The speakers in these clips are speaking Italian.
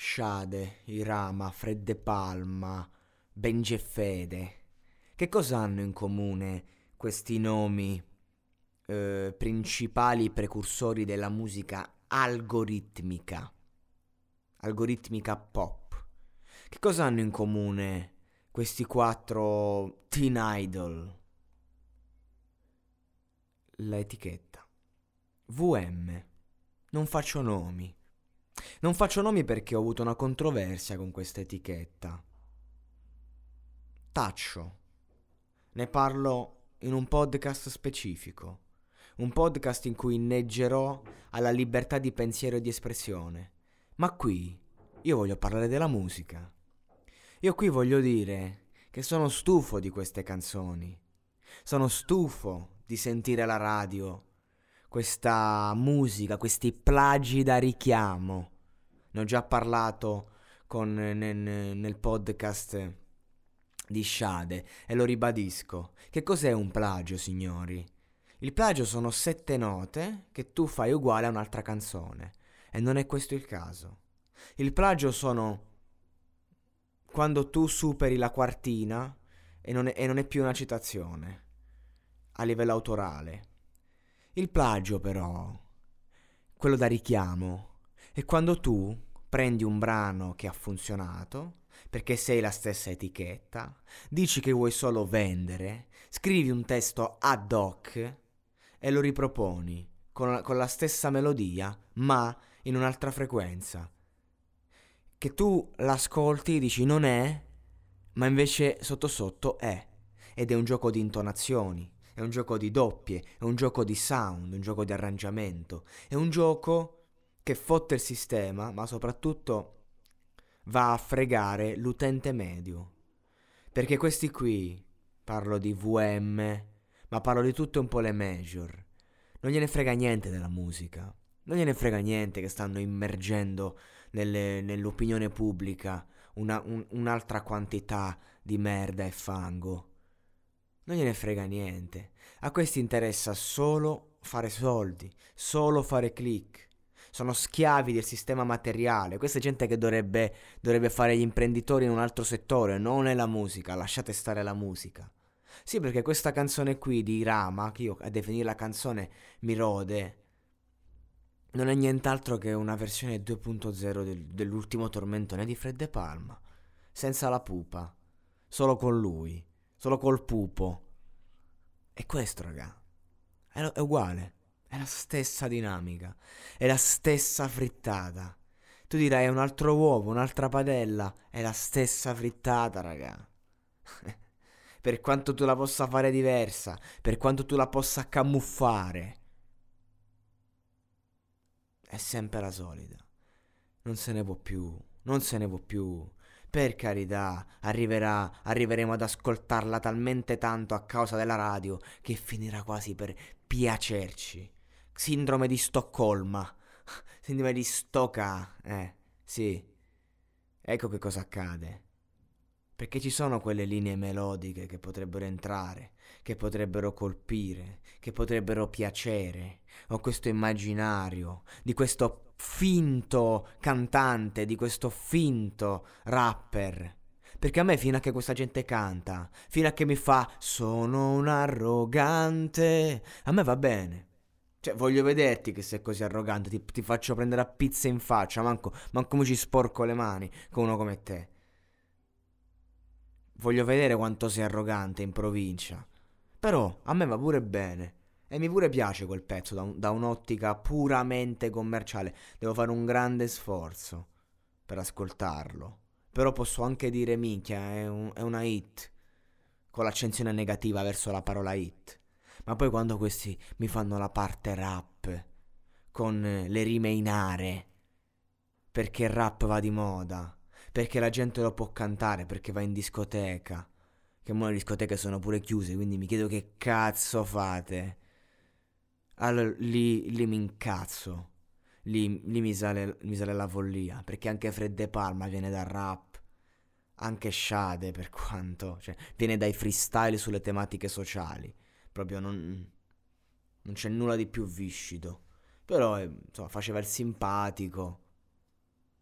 Shade, Irama, Fredde Palma, Bengefede. Che cosa hanno in comune questi nomi eh, principali precursori della musica algoritmica? Algoritmica pop. Che cosa hanno in comune questi quattro teen idol? L'etichetta. VM. Non faccio nomi. Non faccio nomi perché ho avuto una controversia con questa etichetta. Taccio. Ne parlo in un podcast specifico. Un podcast in cui inneggerò alla libertà di pensiero e di espressione. Ma qui io voglio parlare della musica. Io qui voglio dire che sono stufo di queste canzoni. Sono stufo di sentire la radio questa musica, questi plagi da richiamo. Ne ho già parlato con, nel, nel podcast di Shade e lo ribadisco. Che cos'è un plagio, signori? Il plagio sono sette note che tu fai uguale a un'altra canzone e non è questo il caso. Il plagio sono quando tu superi la quartina e non, è, e non è più una citazione a livello autorale. Il plagio però, quello da richiamo, è quando tu prendi un brano che ha funzionato, perché sei la stessa etichetta, dici che vuoi solo vendere, scrivi un testo ad hoc e lo riproponi con con la stessa melodia, ma in un'altra frequenza. Che tu l'ascolti e dici non è, ma invece sotto sotto è. Ed è un gioco di intonazioni, è un gioco di doppie, è un gioco di sound, un gioco di arrangiamento, è un gioco che fotte il sistema, ma soprattutto va a fregare l'utente medio. Perché questi qui, parlo di VM, ma parlo di tutte un po' le major, non gliene frega niente della musica, non gliene frega niente che stanno immergendo nelle, nell'opinione pubblica una, un, un'altra quantità di merda e fango. Non gliene frega niente. A questi interessa solo fare soldi, solo fare click. Sono schiavi del sistema materiale. Questa è gente che dovrebbe, dovrebbe fare gli imprenditori in un altro settore, non nella musica. Lasciate stare la musica. Sì, perché questa canzone qui di Rama, che io a definire la canzone mi rode, non è nient'altro che una versione 2.0 del, dell'ultimo tormentone di Fred De Palma, senza la pupa, solo con lui, solo col pupo. E questo, raga, è, è uguale, è la stessa dinamica, è la stessa frittata. Tu dirai è un altro uovo, un'altra padella, è la stessa frittata, raga. per quanto tu la possa fare diversa, per quanto tu la possa camuffare è sempre la solita. Non se ne può più, non se ne può più. Per carità, arriverà, arriveremo ad ascoltarla talmente tanto a causa della radio che finirà quasi per piacerci. Sindrome di Stoccolma. Sindrome di Stoca. Eh, sì. Ecco che cosa accade. Perché ci sono quelle linee melodiche che potrebbero entrare, che potrebbero colpire, che potrebbero piacere. Ho questo immaginario di questo finto cantante, di questo finto rapper. Perché a me fino a che questa gente canta, fino a che mi fa sono un arrogante, a me va bene. Cioè, voglio vederti che sei così arrogante, ti, ti faccio prendere a pizza in faccia, manco, manco mi ci sporco le mani con uno come te. Voglio vedere quanto sei arrogante in provincia. Però a me va pure bene. E mi pure piace quel pezzo da, un, da un'ottica puramente commerciale. Devo fare un grande sforzo per ascoltarlo. Però posso anche dire minchia, è, un, è una hit. Con l'accensione negativa verso la parola hit. Ma poi quando questi mi fanno la parte rap con le rime in are perché il rap va di moda, perché la gente lo può cantare, perché va in discoteca. Che ora le discoteche sono pure chiuse, quindi mi chiedo che cazzo fate. Allora lì, lì mi incazzo. Lì, lì mi, sale, mi sale la follia. Perché anche Fredde Palma viene dal rap. Anche Shade, per quanto. Cioè, viene dai freestyle sulle tematiche sociali. Proprio non. Non c'è nulla di più viscido. Però, eh, insomma, faceva il simpatico.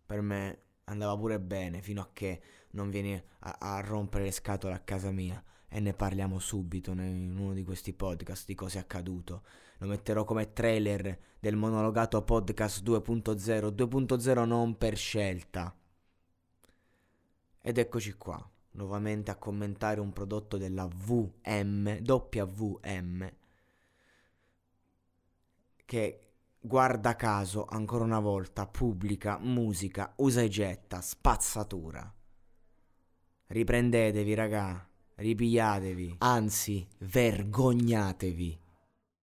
Per me andava pure bene, fino a che non vieni a, a rompere le scatole a casa mia. E ne parliamo subito in uno di questi podcast di cosa è accaduto. Lo metterò come trailer del monologato podcast 2.0, 2.0 non per scelta. Ed eccoci qua, nuovamente a commentare un prodotto della VM, WM, che guarda caso ancora una volta pubblica musica usa e getta, spazzatura. Riprendetevi, raga, ripigliatevi, anzi, vergognatevi.